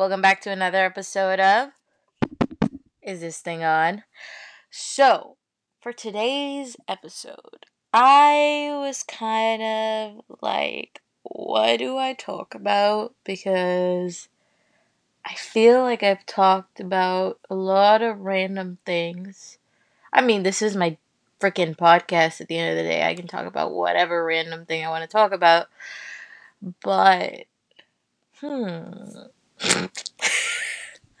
welcome back to another episode of Is This Thing On? So, for today's episode, I was kind of like, what do I talk about? Because I feel like I've talked about a lot of random things. I mean, this is my freaking podcast at the end of the day. I can talk about whatever random thing I want to talk about. But Hmm.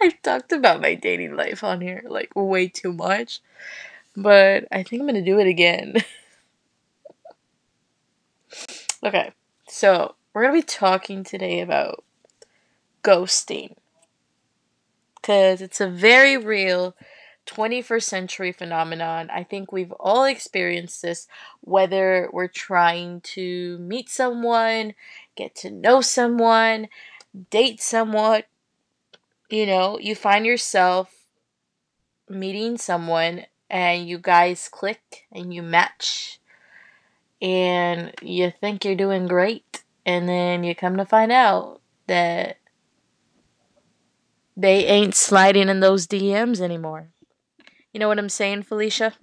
I've talked about my dating life on here like way too much, but I think I'm gonna do it again. okay, so we're gonna be talking today about ghosting because it's a very real 21st century phenomenon. I think we've all experienced this, whether we're trying to meet someone, get to know someone, date someone, you know, you find yourself meeting someone and you guys click and you match and you think you're doing great and then you come to find out that they ain't sliding in those DMs anymore. You know what I'm saying, Felicia?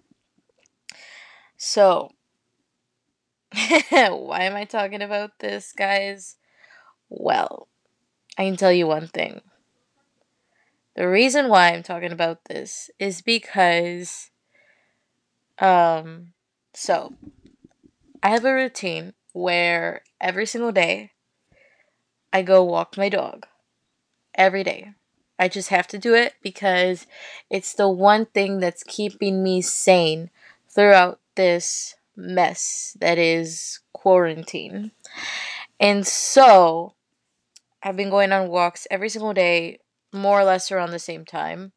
So, why am I talking about this, guys? Well, I can tell you one thing. The reason why I'm talking about this is because um so I have a routine where every single day I go walk my dog. Every day. I just have to do it because it's the one thing that's keeping me sane throughout this mess that is quarantine. And so I've been going on walks every single day, more or less around the same time.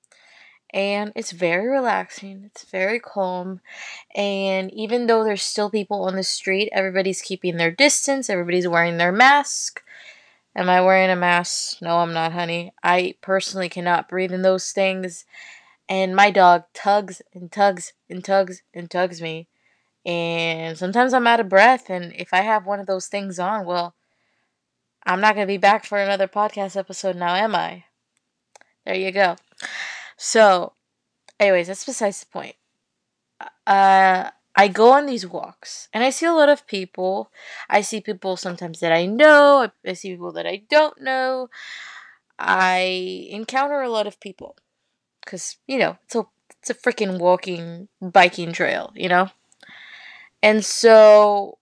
And it's very relaxing, it's very calm. And even though there's still people on the street, everybody's keeping their distance, everybody's wearing their mask. Am I wearing a mask? No, I'm not, honey. I personally cannot breathe in those things. And my dog tugs and tugs and tugs and tugs me. And sometimes I'm out of breath. And if I have one of those things on, well, I'm not going to be back for another podcast episode now, am I? There you go. So, anyways, that's besides the point. Uh, I go on these walks and I see a lot of people. I see people sometimes that I know, I see people that I don't know. I encounter a lot of people cuz you know, it's a it's a freaking walking biking trail, you know? And so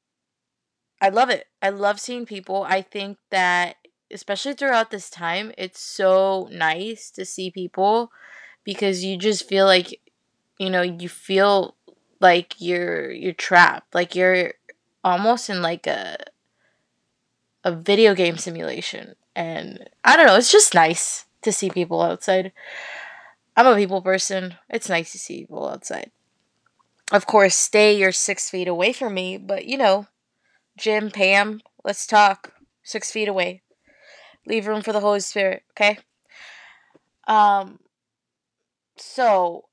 I love it. I love seeing people. I think that especially throughout this time, it's so nice to see people because you just feel like you know, you feel like you're you're trapped. Like you're almost in like a a video game simulation. And I don't know, it's just nice to see people outside. I'm a people person. It's nice to see people outside. Of course, stay your six feet away from me, but you know, Jim, Pam, let's talk. Six feet away. Leave room for the Holy Spirit, okay? Um, so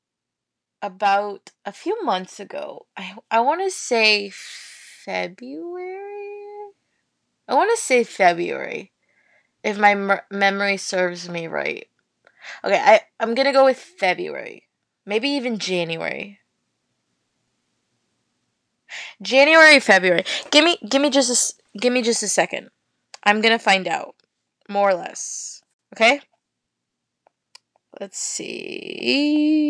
about a few months ago, I I want to say February. I want to say February, if my memory serves me right. Okay, I I'm gonna go with February, maybe even January. January, February. Give me give me just a give me just a second. I'm gonna find out, more or less. Okay. Let's see.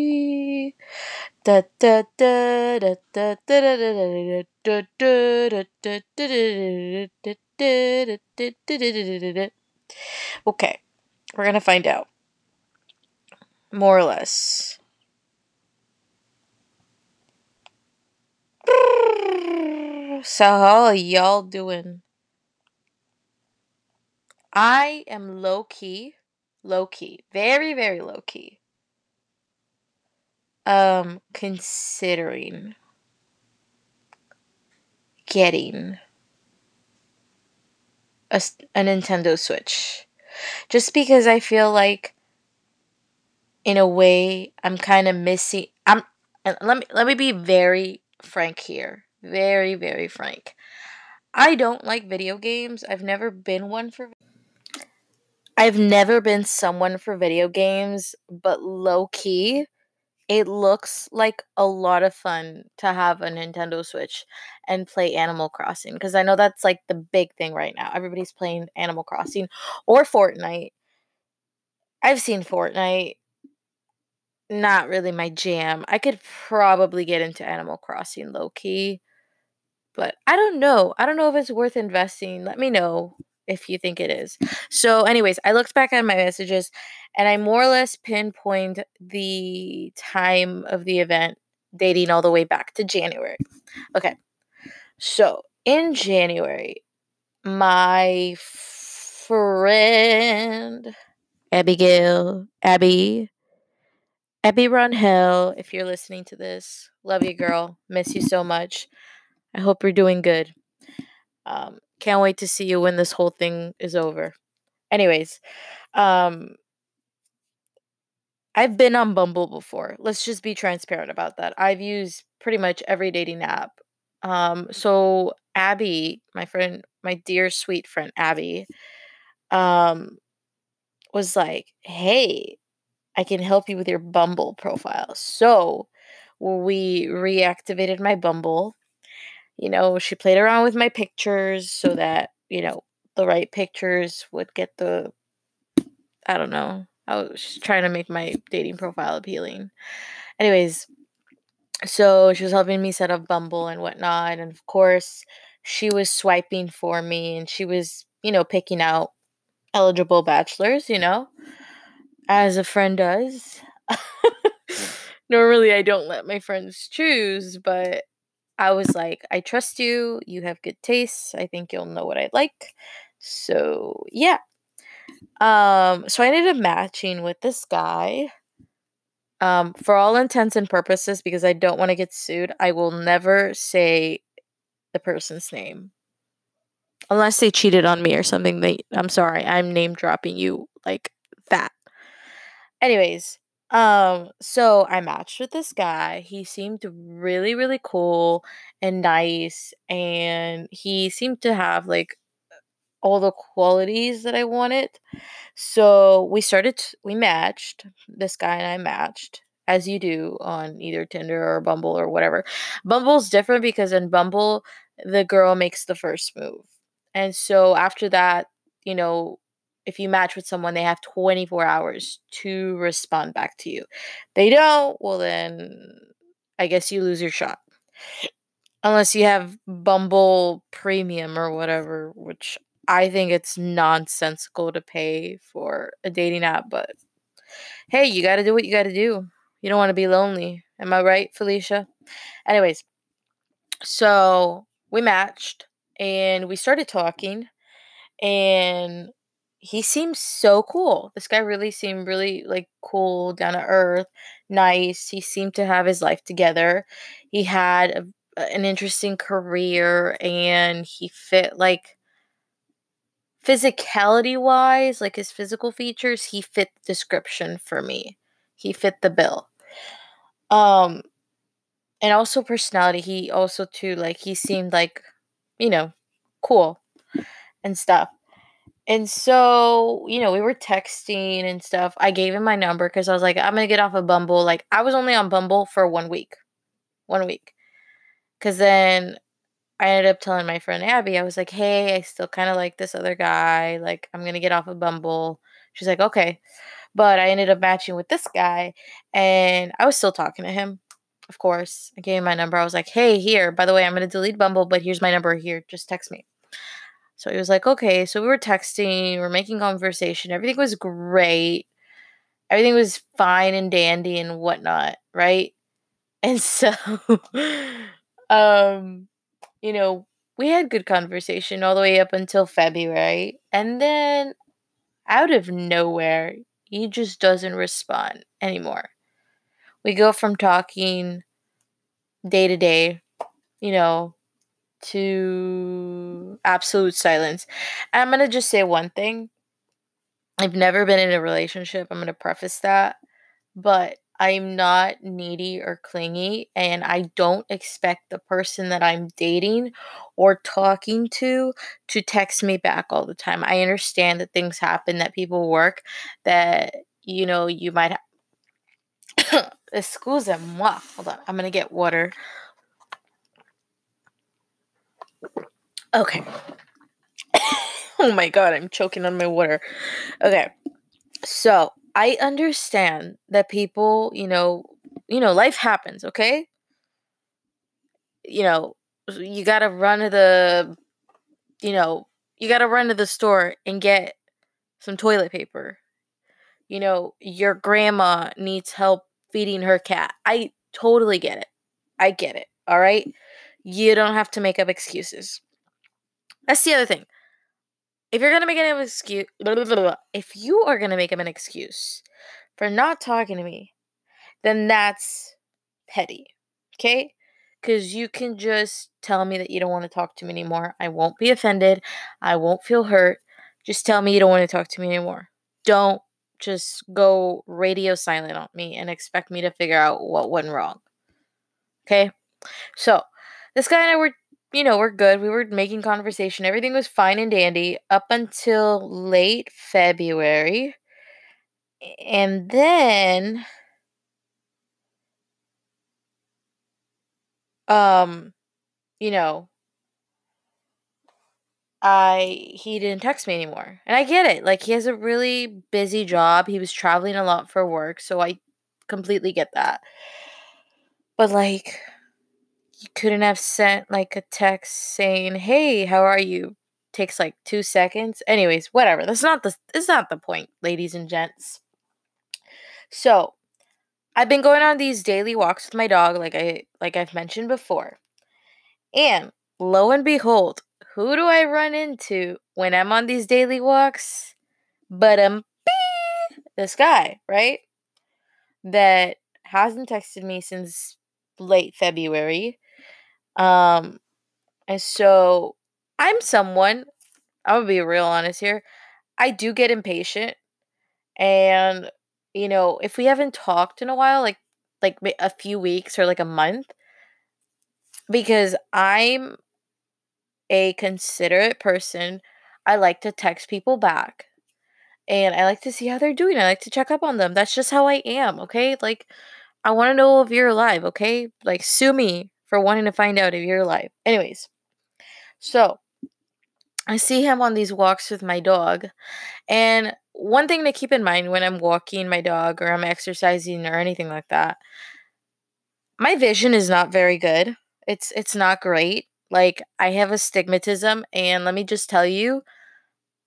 Da da da da da da da da da da da Okay, we're gonna find out. More or less. So how are y'all doing? I am low key, low key, very very low key. Um, considering getting a, a Nintendo Switch, just because I feel like, in a way, I'm kind of missing. I'm. Let me let me be very frank here very, very frank. I don't like video games. I've never been one for. I've never been someone for video games, but low key, it looks like a lot of fun to have a Nintendo Switch and play Animal Crossing because I know that's like the big thing right now. Everybody's playing Animal Crossing or Fortnite. I've seen Fortnite. Not really my jam. I could probably get into Animal Crossing low key, but I don't know. I don't know if it's worth investing. Let me know if you think it is. So, anyways, I looked back at my messages and I more or less pinpoint the time of the event dating all the way back to January. Okay. So, in January, my friend Abigail, Abby, Abby Ronhell, if you're listening to this, love you, girl. Miss you so much. I hope you're doing good. Um, can't wait to see you when this whole thing is over. Anyways, um I've been on Bumble before. Let's just be transparent about that. I've used pretty much every dating app. Um so Abby, my friend, my dear sweet friend Abby, um was like, "Hey, I can help you with your Bumble profile." So, we reactivated my Bumble you know, she played around with my pictures so that, you know, the right pictures would get the I don't know. I was trying to make my dating profile appealing. Anyways, so she was helping me set up Bumble and whatnot. And of course, she was swiping for me and she was, you know, picking out eligible bachelors, you know, as a friend does. Normally, I don't let my friends choose, but I was like, I trust you. You have good tastes. I think you'll know what I like. So, yeah. Um, so I ended up matching with this guy. Um, for all intents and purposes, because I don't want to get sued, I will never say the person's name. Unless they cheated on me or something. They I'm sorry, I'm name dropping you like that. Anyways, um, so I matched with this guy. He seemed really, really cool and nice, and he seemed to have like all the qualities that I wanted. So we started, we matched. This guy and I matched, as you do on either Tinder or Bumble or whatever. Bumble's different because in Bumble, the girl makes the first move. And so after that, you know, if you match with someone, they have 24 hours to respond back to you. They don't, well, then I guess you lose your shot. Unless you have Bumble Premium or whatever, which I think it's nonsensical to pay for a dating app, but hey, you got to do what you got to do. You don't want to be lonely. Am I right, Felicia? Anyways, so we matched and we started talking and he seems so cool. This guy really seemed really like cool, down to earth, nice. He seemed to have his life together. He had a, an interesting career and he fit like physicality wise, like his physical features, he fit the description for me. He fit the bill. Um and also personality, he also too like he seemed like, you know, cool and stuff. And so, you know, we were texting and stuff. I gave him my number because I was like, I'm going to get off of Bumble. Like, I was only on Bumble for one week. One week. Because then I ended up telling my friend Abby, I was like, hey, I still kind of like this other guy. Like, I'm going to get off of Bumble. She's like, okay. But I ended up matching with this guy and I was still talking to him, of course. I gave him my number. I was like, hey, here, by the way, I'm going to delete Bumble, but here's my number here. Just text me. So he was like, okay. So we were texting, we're making conversation. Everything was great. Everything was fine and dandy and whatnot, right? And so, um, you know, we had good conversation all the way up until February. And then out of nowhere, he just doesn't respond anymore. We go from talking day to day, you know, to absolute silence. And I'm going to just say one thing. I've never been in a relationship. I'm going to preface that. But I'm not needy or clingy, and I don't expect the person that I'm dating or talking to to text me back all the time. I understand that things happen, that people work, that you know, you might have. Excuse moi. Hold on, I'm gonna get water. Okay. oh my god, I'm choking on my water. Okay. So, I understand that people, you know, you know, life happens, okay? You know, you got to run to the you know, you got to run to the store and get some toilet paper. You know, your grandma needs help feeding her cat. I totally get it. I get it. All right? You don't have to make up excuses. That's the other thing. If you're gonna make an excuse, if you are gonna make him an excuse for not talking to me, then that's petty. Okay? Because you can just tell me that you don't want to talk to me anymore. I won't be offended. I won't feel hurt. Just tell me you don't want to talk to me anymore. Don't just go radio silent on me and expect me to figure out what went wrong. Okay? So, this guy and I were you know, we're good. We were making conversation. Everything was fine and dandy up until late February. And then um you know, I he didn't text me anymore. And I get it. Like he has a really busy job. He was traveling a lot for work, so I completely get that. But like you couldn't have sent like a text saying, "Hey, how are you?" Takes like 2 seconds. Anyways, whatever. That's not the that's not the point, ladies and gents. So, I've been going on these daily walks with my dog like I like I've mentioned before. And lo and behold, who do I run into when I'm on these daily walks? But um this guy, right? That hasn't texted me since late February. Um, and so I'm someone, I'm gonna be real honest here. I do get impatient. And, you know, if we haven't talked in a while, like like a few weeks or like a month, because I'm a considerate person, I like to text people back. And I like to see how they're doing. I like to check up on them. That's just how I am, okay? Like I want to know if you're alive, okay? Like sue me for wanting to find out if you're alive. Anyways, so I see him on these walks with my dog. And one thing to keep in mind when I'm walking my dog or I'm exercising or anything like that, my vision is not very good. It's it's not great. Like I have astigmatism and let me just tell you,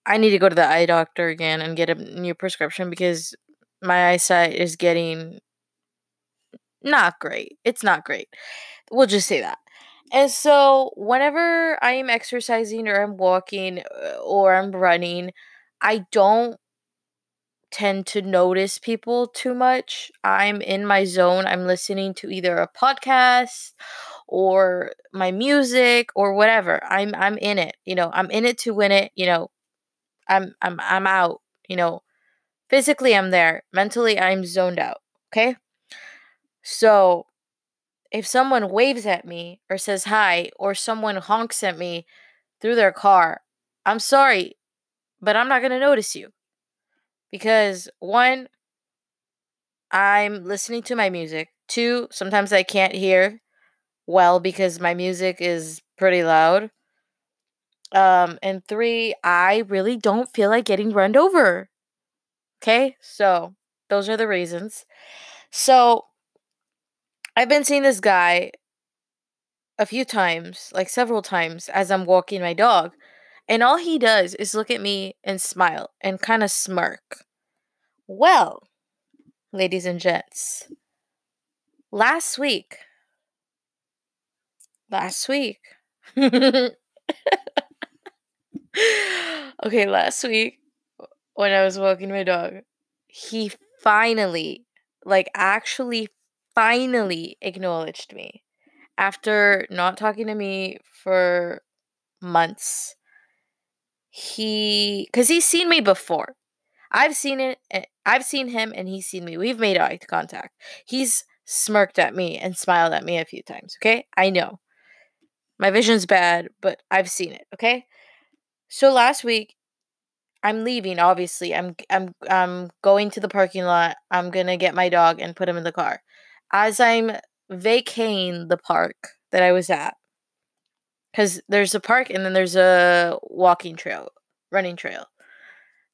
I need to go to the eye doctor again and get a new prescription because my eyesight is getting not great. It's not great. We'll just say that. And so, whenever I'm exercising or I'm walking uh, or I'm running, I don't tend to notice people too much. I'm in my zone. I'm listening to either a podcast or my music or whatever. I'm I'm in it. You know, I'm in it to win it, you know. I'm I'm I'm out, you know. Physically I'm there. Mentally I'm zoned out, okay? So, if someone waves at me or says hi or someone honks at me through their car, I'm sorry, but I'm not going to notice you. Because one, I'm listening to my music. Two, sometimes I can't hear well because my music is pretty loud. Um, and three, I really don't feel like getting run over. Okay, so those are the reasons. So I've been seeing this guy a few times, like several times, as I'm walking my dog. And all he does is look at me and smile and kind of smirk. Well, ladies and gents, last week, last week, okay, last week, when I was walking my dog, he finally, like, actually finally acknowledged me after not talking to me for months. He, because he's seen me before. I've seen it. Eh, I've seen him and he's seen me. We've made eye contact. He's smirked at me and smiled at me a few times, okay? I know. My vision's bad, but I've seen it, okay? So last week I'm leaving obviously. I'm I'm I'm going to the parking lot. I'm to get my dog and put him in the car. As I'm vacating the park that I was at cuz there's a park and then there's a walking trail, running trail.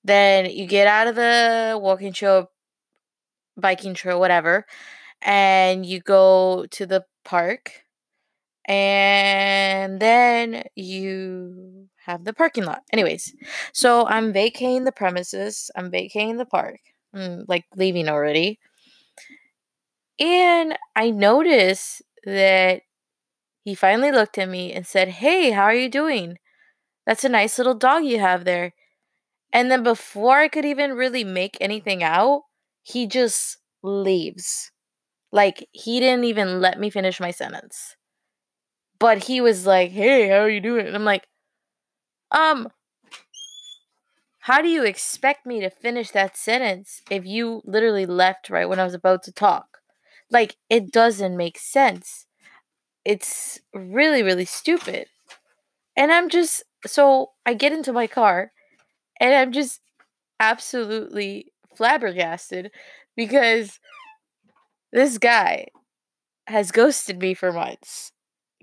Then you get out of the walking trail, biking trail, whatever, and you go to the park. And then you have the parking lot. Anyways, so I'm vacating the premises. I'm vacating the park. I'm like leaving already. And I noticed that he finally looked at me and said, Hey, how are you doing? That's a nice little dog you have there. And then before I could even really make anything out, he just leaves. Like he didn't even let me finish my sentence. But he was like, "Hey, how are you doing?" And I'm like, "Um how do you expect me to finish that sentence if you literally left right when I was about to talk? Like it doesn't make sense. It's really really stupid." And I'm just so I get into my car and I'm just absolutely flabbergasted because this guy has ghosted me for months.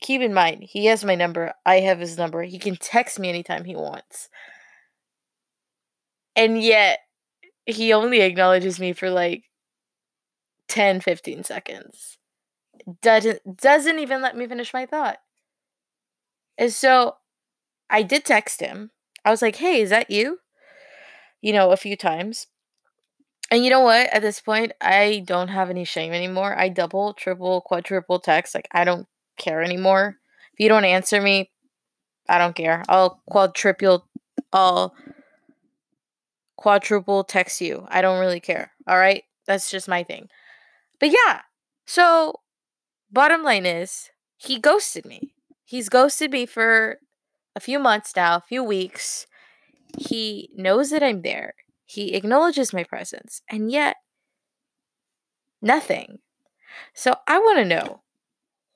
Keep in mind, he has my number. I have his number. He can text me anytime he wants. And yet, he only acknowledges me for like 10, 15 seconds. Doesn't doesn't even let me finish my thought. And so I did text him. I was like, "Hey, is that you?" you know, a few times. And you know what? At this point, I don't have any shame anymore. I double, triple, quadruple text. Like, I don't care anymore. If you don't answer me, I don't care. I'll quadruple, I'll quadruple text you. I don't really care. All right? That's just my thing. But yeah. So, bottom line is, he ghosted me. He's ghosted me for a few months now, a few weeks. He knows that I'm there. He acknowledges my presence, and yet nothing. So I want to know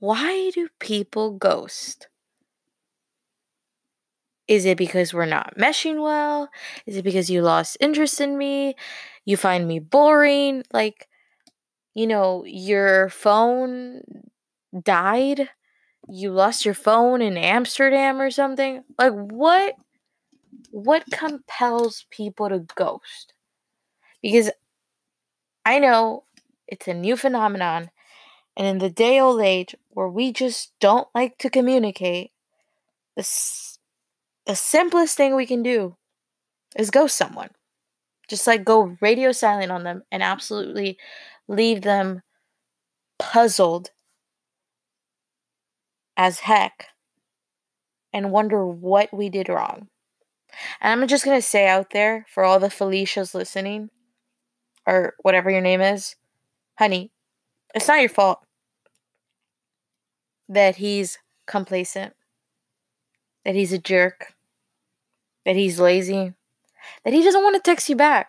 why do people ghost? Is it because we're not meshing well? Is it because you lost interest in me? You find me boring? Like, you know, your phone died? You lost your phone in Amsterdam or something? Like, what what compels people to ghost? Because I know it's a new phenomenon, and in the day old age where we just don't like to communicate, the, s- the simplest thing we can do is ghost someone. Just like go radio silent on them and absolutely leave them puzzled as heck and wonder what we did wrong. And I'm just going to say out there for all the Felicias listening, or whatever your name is, honey, it's not your fault that he's complacent, that he's a jerk, that he's lazy, that he doesn't want to text you back,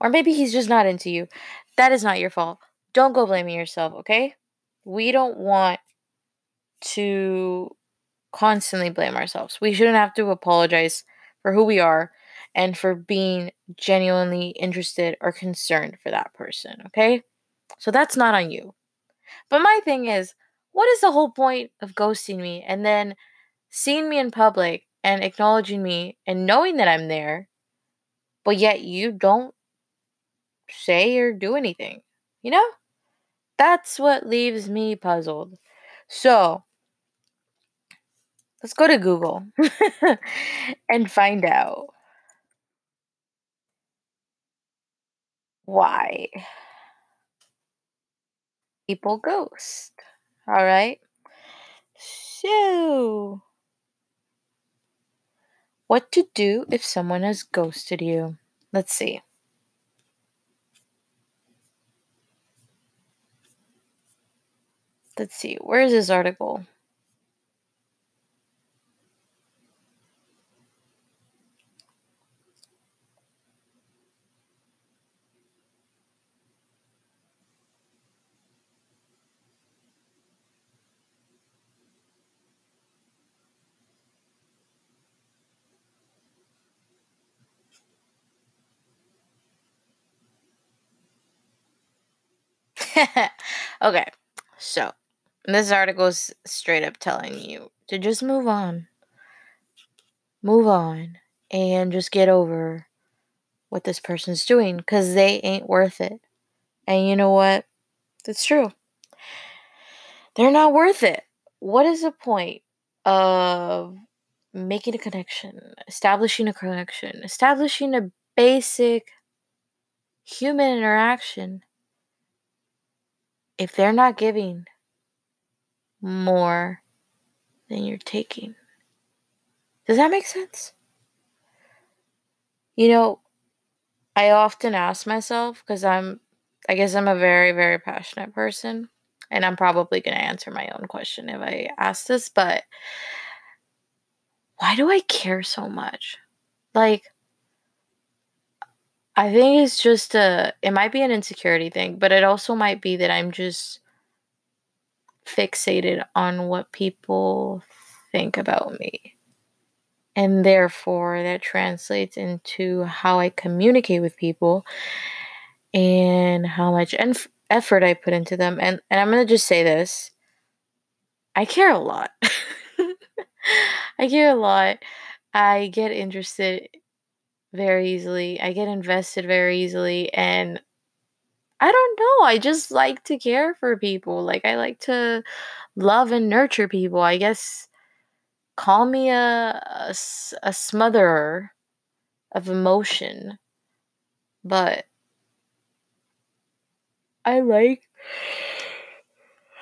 or maybe he's just not into you. That is not your fault. Don't go blaming yourself, okay? We don't want to constantly blame ourselves. We shouldn't have to apologize for who we are and for being genuinely interested or concerned for that person, okay? So that's not on you. But my thing is, what is the whole point of ghosting me and then seeing me in public and acknowledging me and knowing that I'm there, but yet you don't say or do anything? You know? That's what leaves me puzzled. So, let's go to Google and find out why people ghost. All right. So, what to do if someone has ghosted you? Let's see. let's see, where is this article? okay, so this article is straight up telling you to just move on. Move on and just get over what this person's doing because they ain't worth it. And you know what? That's true. They're not worth it. What is the point of making a connection, establishing a connection, establishing a basic human interaction if they're not giving more than you're taking? Does that make sense? You know, I often ask myself because I'm, I guess I'm a very, very passionate person, and I'm probably going to answer my own question if I ask this, but why do I care so much? Like, I think it's just a, it might be an insecurity thing, but it also might be that I'm just fixated on what people think about me and therefore that translates into how I communicate with people and how much enf- effort I put into them. And and I'm gonna just say this: I care a lot. I care a lot. I get interested very easily. I get invested very easily, and I don't know. I just like to care for people. Like I like to love and nurture people. I guess call me a, a, a smotherer of emotion, but I like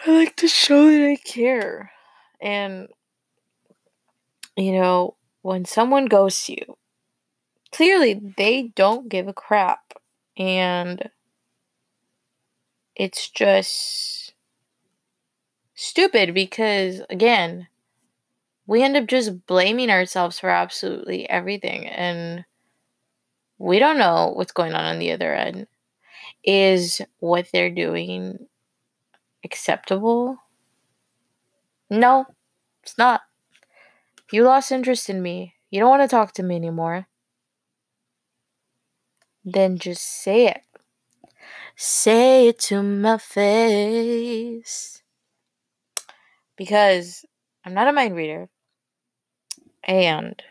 I like to show that I care. And you know, when someone ghosts you, clearly they don't give a crap. And it's just stupid because again, we end up just blaming ourselves for absolutely everything and we don't know what's going on on the other end. Is what they're doing acceptable? No it's not. You lost interest in me. You don't want to talk to me anymore. Then just say it say it to my face. Because i'm not a mind reader. And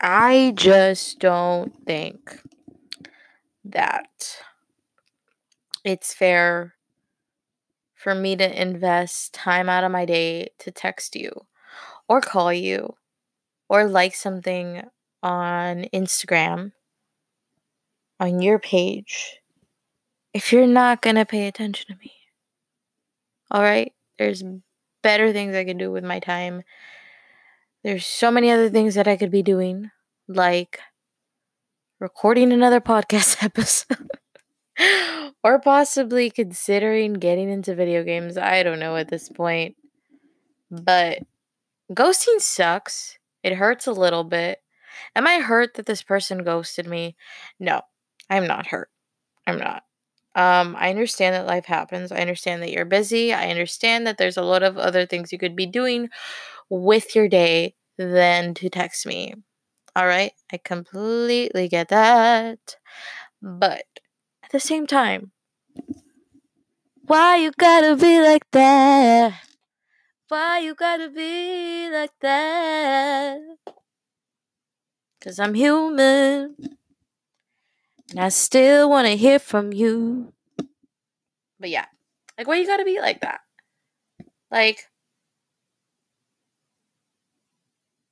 I just don't think that it's fair for me to invest time out of my day to text you or call you or like something on Instagram on your page if you're not going to pay attention to me. All right? There's better things I can do with my time there's so many other things that I could be doing, like recording another podcast episode. or possibly considering getting into video games. I don't know at this point. But ghosting sucks. It hurts a little bit. Am I hurt that this person ghosted me? No, I'm not hurt. I'm not. Um, I understand that life happens. I understand that you're busy. I understand that there's a lot of other things you could be doing with your day than to text me. All right? I completely get that. But at the same time, why you gotta be like that? Why you gotta be like that? Cause I'm human. And I still wanna hear from you. But yeah. Like why you gotta be like that? Like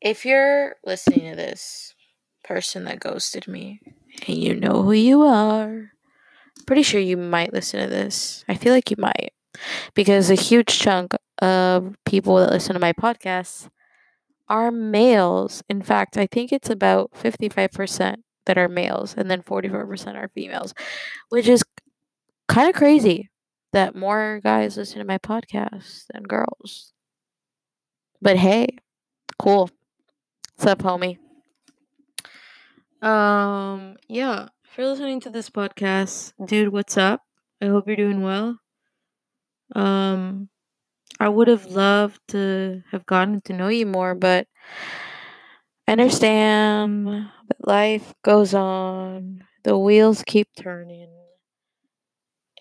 if you're listening to this person that ghosted me and you know who you are, pretty sure you might listen to this. I feel like you might because a huge chunk of people that listen to my podcast are males. In fact, I think it's about 55% that are males and then 44% are females, which is kind of crazy that more guys listen to my podcast than girls. But hey, cool. What's up, homie? Um, yeah. If you're listening to this podcast, dude, what's up? I hope you're doing well. Um, I would have loved to have gotten to know you more, but I understand that life goes on. The wheels keep turning.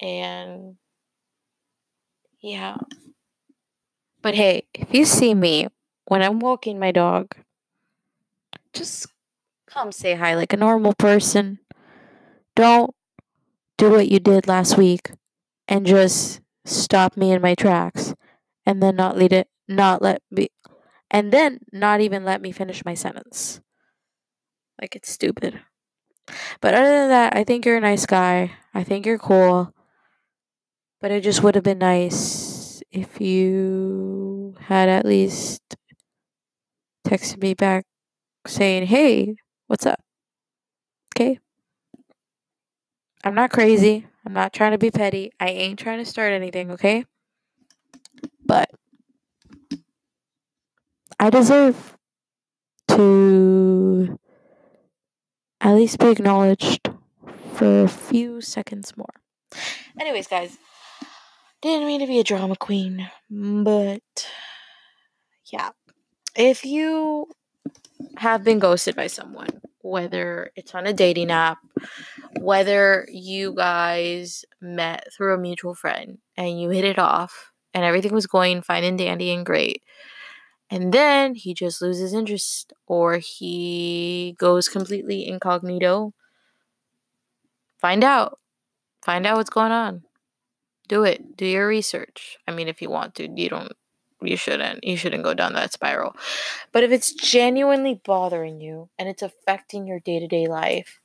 And yeah. But hey, if you see me when I'm walking my dog, just come say hi like a normal person. Don't do what you did last week and just stop me in my tracks and then not lead it not let me and then not even let me finish my sentence. Like it's stupid. But other than that, I think you're a nice guy. I think you're cool. But it just would have been nice if you had at least texted me back saying, "Hey, what's up?" Okay? I'm not crazy. I'm not trying to be petty. I ain't trying to start anything, okay? But I deserve to at least be acknowledged for a few seconds more. Anyways, guys, didn't mean to be a drama queen, but yeah. If you have been ghosted by someone, whether it's on a dating app, whether you guys met through a mutual friend and you hit it off and everything was going fine and dandy and great, and then he just loses interest or he goes completely incognito, find out. Find out what's going on. Do it. Do your research. I mean, if you want to, you don't you shouldn't you shouldn't go down that spiral but if it's genuinely bothering you and it's affecting your day-to-day life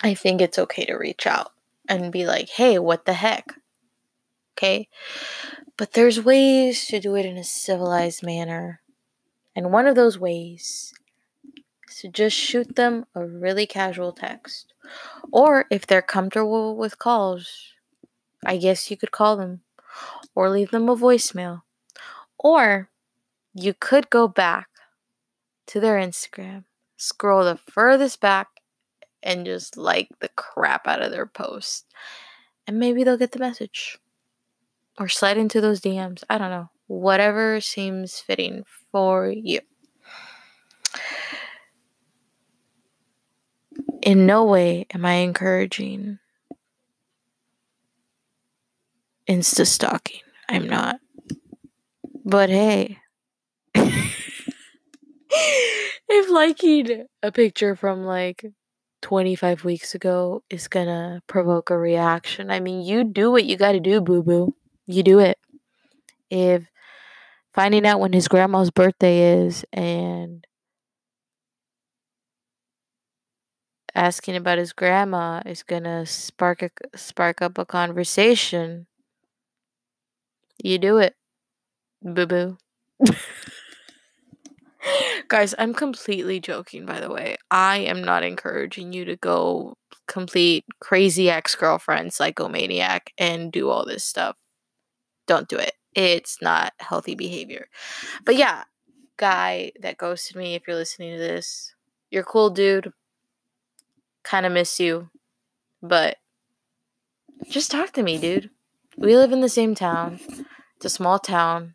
i think it's okay to reach out and be like hey what the heck okay but there's ways to do it in a civilized manner and one of those ways is to just shoot them a really casual text or if they're comfortable with calls i guess you could call them or leave them a voicemail. Or you could go back to their Instagram, scroll the furthest back, and just like the crap out of their post. And maybe they'll get the message. Or slide into those DMs. I don't know. Whatever seems fitting for you. In no way am I encouraging insta stalking. I'm not. But hey, if liking a picture from like 25 weeks ago is gonna provoke a reaction, I mean, you do what you gotta do, boo boo. You do it. If finding out when his grandma's birthday is and asking about his grandma is gonna spark a, spark up a conversation you do it, boo boo. Guys, I'm completely joking, by the way. I am not encouraging you to go complete crazy ex girlfriend, psychomaniac, and do all this stuff. Don't do it. It's not healthy behavior. But yeah, guy that ghosted me, if you're listening to this, you're cool, dude. Kind of miss you. But just talk to me, dude. We live in the same town. It's a small town.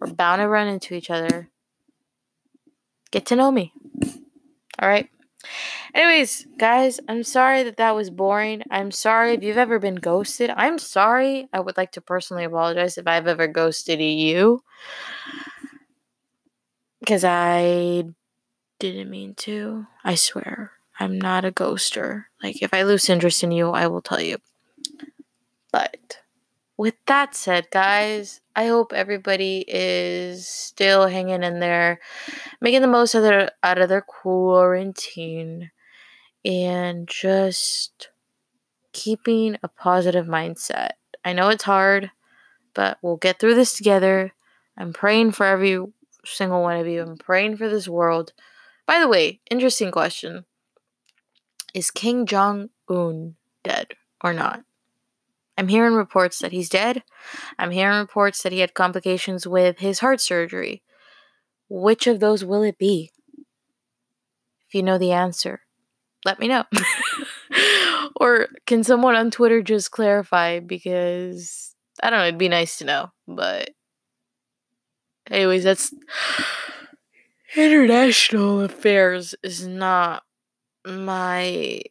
We're bound to run into each other. Get to know me. All right. Anyways, guys, I'm sorry that that was boring. I'm sorry if you've ever been ghosted. I'm sorry. I would like to personally apologize if I've ever ghosted you. Because I didn't mean to. I swear. I'm not a ghoster. Like, if I lose interest in you, I will tell you. But with that said, guys, I hope everybody is still hanging in there, making the most of their out of their quarantine, and just keeping a positive mindset. I know it's hard, but we'll get through this together. I'm praying for every single one of you. I'm praying for this world. By the way, interesting question. Is Kim Jong Un dead or not? I'm hearing reports that he's dead. I'm hearing reports that he had complications with his heart surgery. Which of those will it be? If you know the answer, let me know. or can someone on Twitter just clarify? Because I don't know, it'd be nice to know. But, anyways, that's international affairs is not my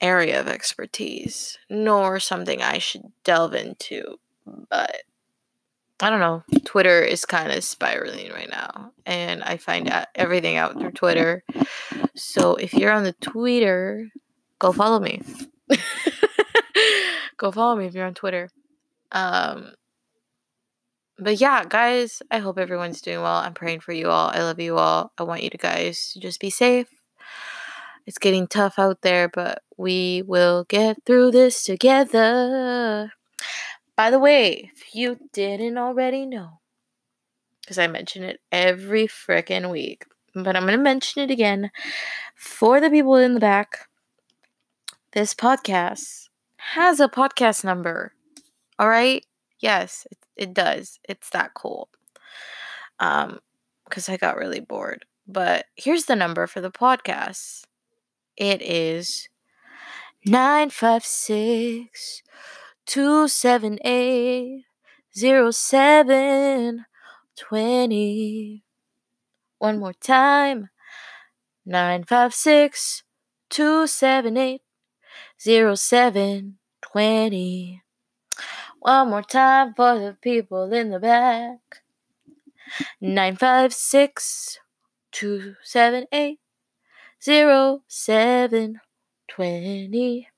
area of expertise, nor something I should delve into. But I don't know. Twitter is kind of spiraling right now, and I find out everything out through Twitter. So if you're on the Twitter, go follow me. go follow me if you're on Twitter. Um, but yeah, guys, I hope everyone's doing well. I'm praying for you all. I love you all. I want you to guys just be safe. It's getting tough out there, but we will get through this together. By the way, if you didn't already know, because I mention it every freaking week, but I'm going to mention it again for the people in the back. This podcast has a podcast number. All right? Yes, it, it does. It's that cool. Um, because I got really bored. But here's the number for the podcast. It is 956 two seven eight zero seven twenty. One more time. 956 278 0720. One more time for the people in the back. Nine five six two seven eight zero seven twenty.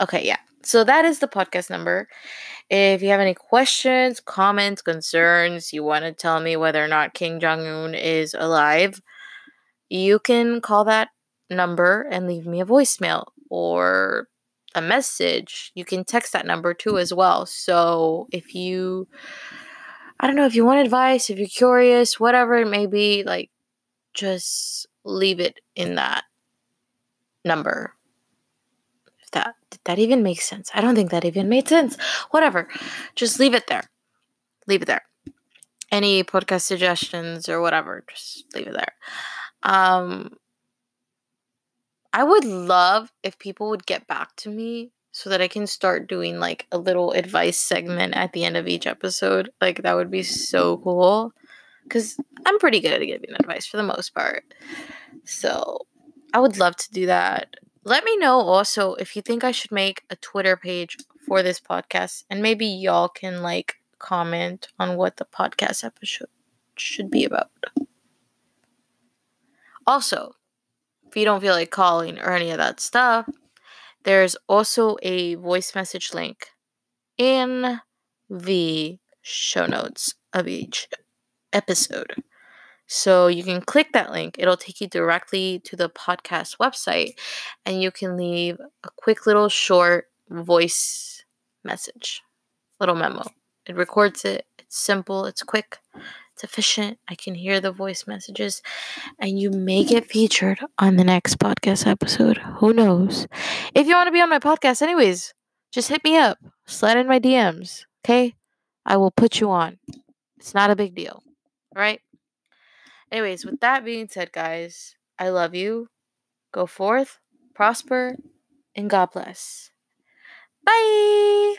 Okay, yeah. So that is the podcast number. If you have any questions, comments, concerns, you want to tell me whether or not Kim Jong Un is alive, you can call that number and leave me a voicemail or a message. You can text that number too as well. So if you I don't know if you want advice, if you're curious, whatever it may be, like just leave it in that number that did that even make sense? I don't think that even made sense. Whatever. Just leave it there. Leave it there. Any podcast suggestions or whatever, just leave it there. Um I would love if people would get back to me so that I can start doing like a little advice segment at the end of each episode. Like that would be so cool. Cuz I'm pretty good at giving advice for the most part. So, I would love to do that let me know also if you think I should make a Twitter page for this podcast, and maybe y'all can like comment on what the podcast episode should be about. Also, if you don't feel like calling or any of that stuff, there's also a voice message link in the show notes of each episode. So you can click that link, it'll take you directly to the podcast website, and you can leave a quick little short voice message, little memo. It records it, it's simple, it's quick, it's efficient. I can hear the voice messages, and you may get featured on the next podcast episode. Who knows? If you want to be on my podcast, anyways, just hit me up, slide in my DMs, okay? I will put you on. It's not a big deal, right? Anyways, with that being said, guys, I love you. Go forth, prosper, and God bless. Bye.